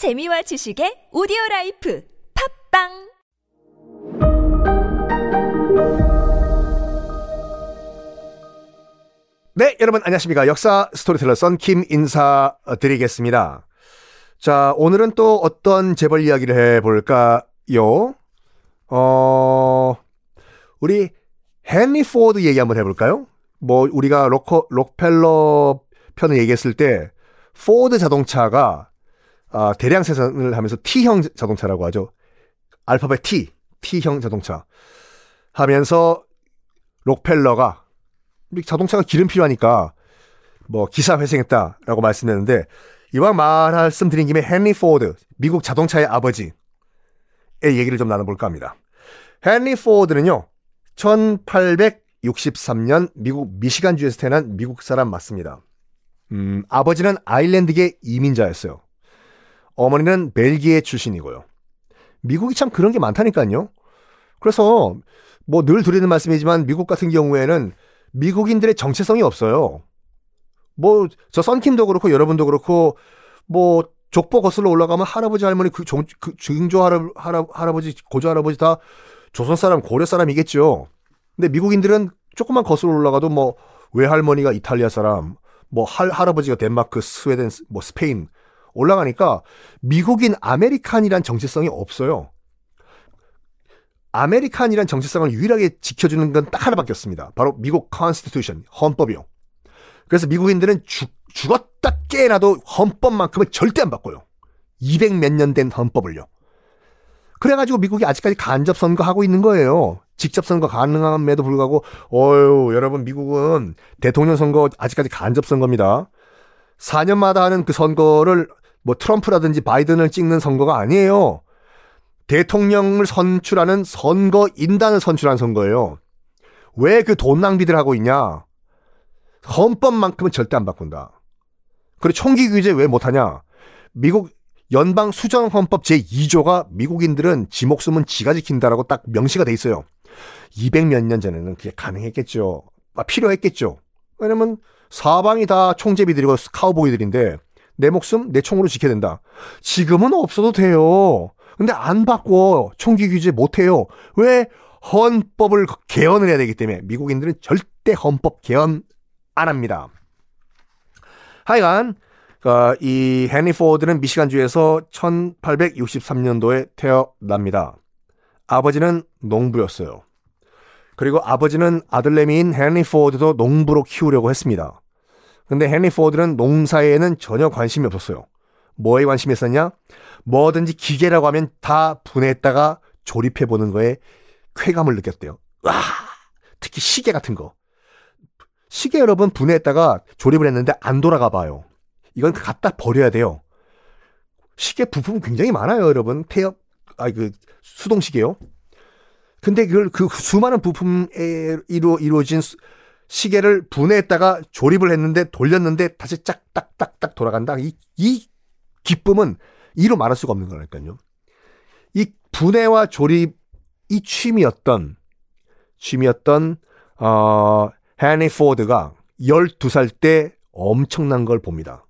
재미와 지식의 오디오 life 팟빵 네, 여러분 안녕하십니까. 역사 스토리텔러 썬킴 인사드리겠습니다. 자, 오늘은 또 어떤 재벌 이야기를 해 볼까요? 어, 우리 헨리 포드 얘기 한번 해 볼까요? 뭐, 우리가 록커, 록펠러 편을 얘기했을 때, 포드 자동차가, 아, 대량 생산을 하면서 T형 자동차라고 하죠. 알파벳 T, T형 자동차. 하면서, 록펠러가, 자동차가 기름 필요하니까, 뭐, 기사 회생했다라고 말씀했는데, 이왕 말씀 드린 김에 헨리 포드, 미국 자동차의 아버지의 얘기를 좀 나눠볼까 합니다. 헨리 포드는요, 1863년 미국 미시간주에서 태어난 미국 사람 맞습니다. 음, 아버지는 아일랜드계 이민자였어요. 어머니는 벨기에 출신이고요. 미국이 참 그런 게 많다니까요. 그래서 뭐 늘 드리는 말씀이지만 미국 같은 경우에는 미국인들의 정체성이 없어요. 뭐 저 썬킴도 그렇고 여러분도 그렇고 뭐 족보 거슬러 올라가면 할아버지 할머니 그, 종, 그 증조 할아, 할아, 할아버지 고조 할아버지 다 조선 사람 고려 사람이겠죠. 근데 미국인들은 조금만 거슬러 올라가도 뭐 외할머니가 이탈리아 사람, 뭐 할, 할아버지가 덴마크, 스웨덴, 뭐 스페인 올라가니까 미국인 American이란 정체성이 없어요. American이란 정체성을 유일하게 지켜주는 건 딱 하나밖에 없습니다. 바로 미국 Constitution, 헌법이요. 그래서 미국인들은 죽, 죽었다 깨나도 헌법만큼은 절대 안 바꿔요. 200 몇 년 된 헌법을요. 그래가지고 미국이 아직까지 간접 선거하고 있는 거예요. 직접 선거 가능함에도 불구하고, 어유 여러분 미국은 대통령 선거 아직까지 간접 선거입니다. 4년마다 하는 그 선거를 뭐 트럼프라든지 바이든을 찍는 선거가 아니에요. 대통령을 선출하는 선거인단을 선출한 선거예요. 왜 그 돈 낭비들 하고 있냐? 헌법만큼은 절대 안 바꾼다. 그리고 총기 규제 왜 못하냐? 미국 연방 수정 헌법 제2조가 미국인들은 지 목숨은 지가 지킨다라고 딱 명시가 돼 있어요. 200몇 년 전에는 그게 가능했겠죠. 아, 필요했겠죠. 왜냐면 사방이 다 총제비들이고 카우보이들인데 내 목숨 내 총으로 지켜야 된다. 지금은 없어도 돼요. 근데 안 바꿔. 총기 규제 못 해요. 왜? 헌법을 개헌을 해야 되기 때문에 미국인들은 절대 헌법 개헌 안 합니다. 하여간 어, 이 헨리 포드는 미시간주에서 1863년도에 태어납니다. 아버지는 농부였어요. 그리고 아버지는 아들내미인 헨리 포드도 농부로 키우려고 했습니다. 근데 헨리 포드는 농사에는 전혀 관심이 없었어요. 뭐에 관심이 있었냐? 뭐든지 기계라고 하면 다 분해했다가 조립해 보는 거에 쾌감을 느꼈대요. 와! 특히 시계 같은 거. 시계 여러분 분해했다가 조립을 했는데 안 돌아가 봐요. 이건 갖다 버려야 돼요. 시계 부품은 굉장히 많아요, 여러분. 태엽, 아, 그, 수동시계요. 근데 그걸 그 수많은 부품에 이루, 이루어진 시계를 분해했다가 조립을 했는데 돌렸는데 다시 짝딱딱딱 돌아간다. 이, 이 기쁨은 이로 말할 수가 없는 거라니까요. 이 분해와 조립 이 취미였던, 취미였던, 어, 헨리 포드가 12살 때 엄청난 걸 봅니다.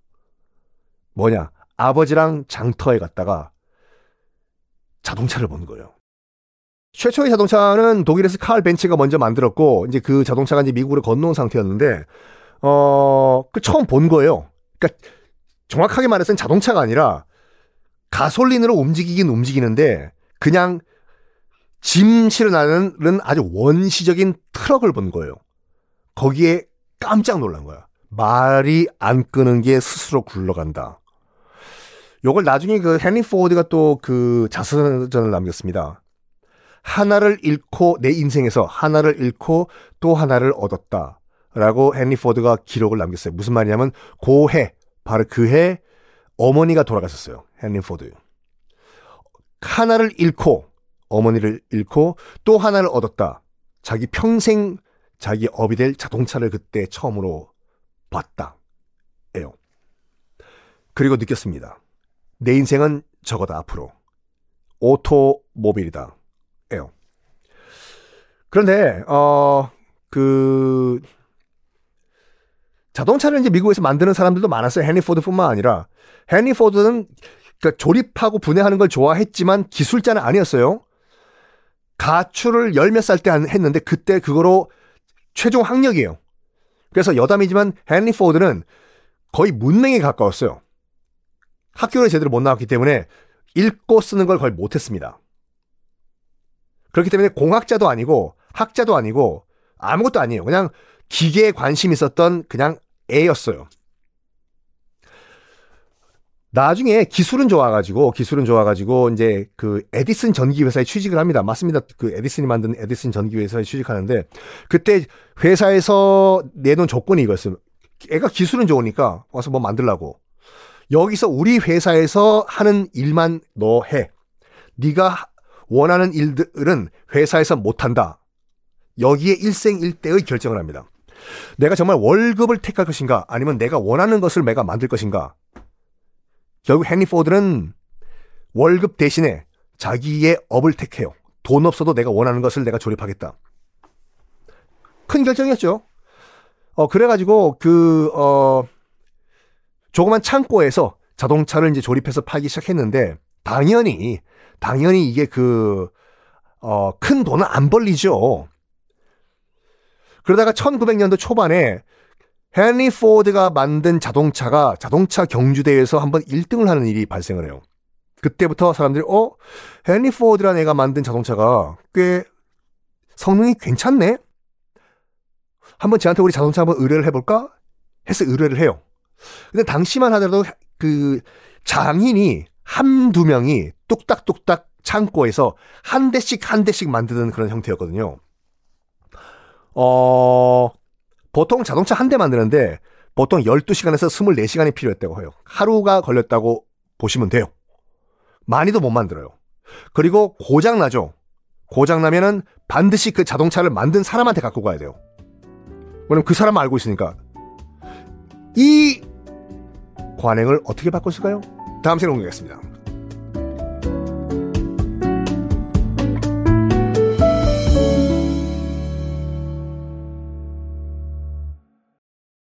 뭐냐? 아버지랑 장터에 갔다가 자동차를 보는 거예요. 최초의 자동차는 독일에서 칼 벤츠가 먼저 만들었고, 이제 그 자동차가 이제 미국으로 건너온 상태였는데, 어, 그 처음 본 거예요. 그러니까 정확하게 말해서는 자동차가 아니라 가솔린으로 움직이긴 움직이는데, 그냥 짐 실어나는 아주 원시적인 트럭을 본 거예요. 거기에 깜짝 놀란 거야. 말이 안 끄는 게 스스로 굴러간다. 요걸 나중에 그 헨리 포드가 또 그 자서전을 남겼습니다. 하나를 잃고 내 인생에서 하나를 잃고 또 하나를 얻었다. 라고 헨리 포드가 기록을 남겼어요. 무슨 말이냐면 고해 바로 그해 어머니가 돌아가셨어요. 헨리 포드. 하나를 잃고 어머니를 잃고 또 하나를 얻었다. 자기 평생 자기 업이 될 자동차를 그때 처음으로 봤다. 에요. 그리고 느꼈습니다. 내 인생은 저거다, 앞으로. automobile이다. 그런데, 어, 그, 자동차를 이제 미국에서 만드는 사람들도 많았어요. 헨리 포드뿐만 아니라. 헨리 포드는 그러니까 조립하고 분해하는 걸 좋아했지만 기술자는 아니었어요. 가출을 열 몇 살 때 했는데 그때 그거로 최종 학력이에요. 그래서 여담이지만 헨리 포드는 거의 문맹에 가까웠어요. 학교를 제대로 못 나왔기 때문에 읽고 쓰는 걸 거의 못했습니다. 그렇기 때문에 공학자도 아니고 학자도 아니고 아무것도 아니에요. 그냥 기계에 관심 있었던 그냥 애였어요. 나중에 기술은 좋아가지고 기술은 좋아가지고 이제 그 에디슨 전기 회사에 취직을 합니다. 맞습니다. 그 에디슨이 만든 에디슨 전기 회사에 취직하는데 그때 회사에서 내놓은 조건이 이거였어요. 애가 기술은 좋으니까 와서 뭐 만들라고. 여기서 우리 회사에서 하는 일만 너 해. 네가 원하는 일들은 회사에서 못 한다. 여기에 일생일대의 결정을 합니다. 내가 정말 월급을 택할 것인가 아니면 내가 원하는 것을 내가 만들 것인가 결국 헨리 포드는 월급 대신에 자기의 업을 택해요. 돈 없어도 내가 원하는 것을 내가 조립하겠다. 큰 결정이었죠. 어, 그래가지고, 그, 어, 조그만 창고에서 자동차를 이제 조립해서 팔기 시작했는데, 당연히, 당연히 이게 그, 어, 큰 돈은 안 벌리죠. 그러다가 1900년도 초반에 헨리 포드가 만든 자동차가 자동차 경주대회에서 한번 1등을 하는 일이 발생을 해요. 그때부터 사람들이 어 헨리 포드라는 애가 만든 자동차가 꽤 성능이 괜찮네. 한번 쟤한테 우리 자동차 한번 의뢰를 해볼까? 해서 의뢰를 해요. 근데 당시만 하더라도 그 장인이 한두 명이 뚝딱뚝딱 창고에서 한 대씩 한 대씩 만드는 그런 형태였거든요. 어, 보통 자동차 한 대 만드는데 보통 12시간에서 24시간이 필요했다고 해요. 하루가 걸렸다고 보시면 돼요. 많이도 못 만들어요. 그리고 고장 나죠. 고장 나면은 반드시 그 자동차를 만든 사람한테 갖고 가야 돼요. 왜냐면 그 사람 알고 있으니까. 이 관행을 어떻게 바꿨을까요? 다음 시간에 공개하겠습니다.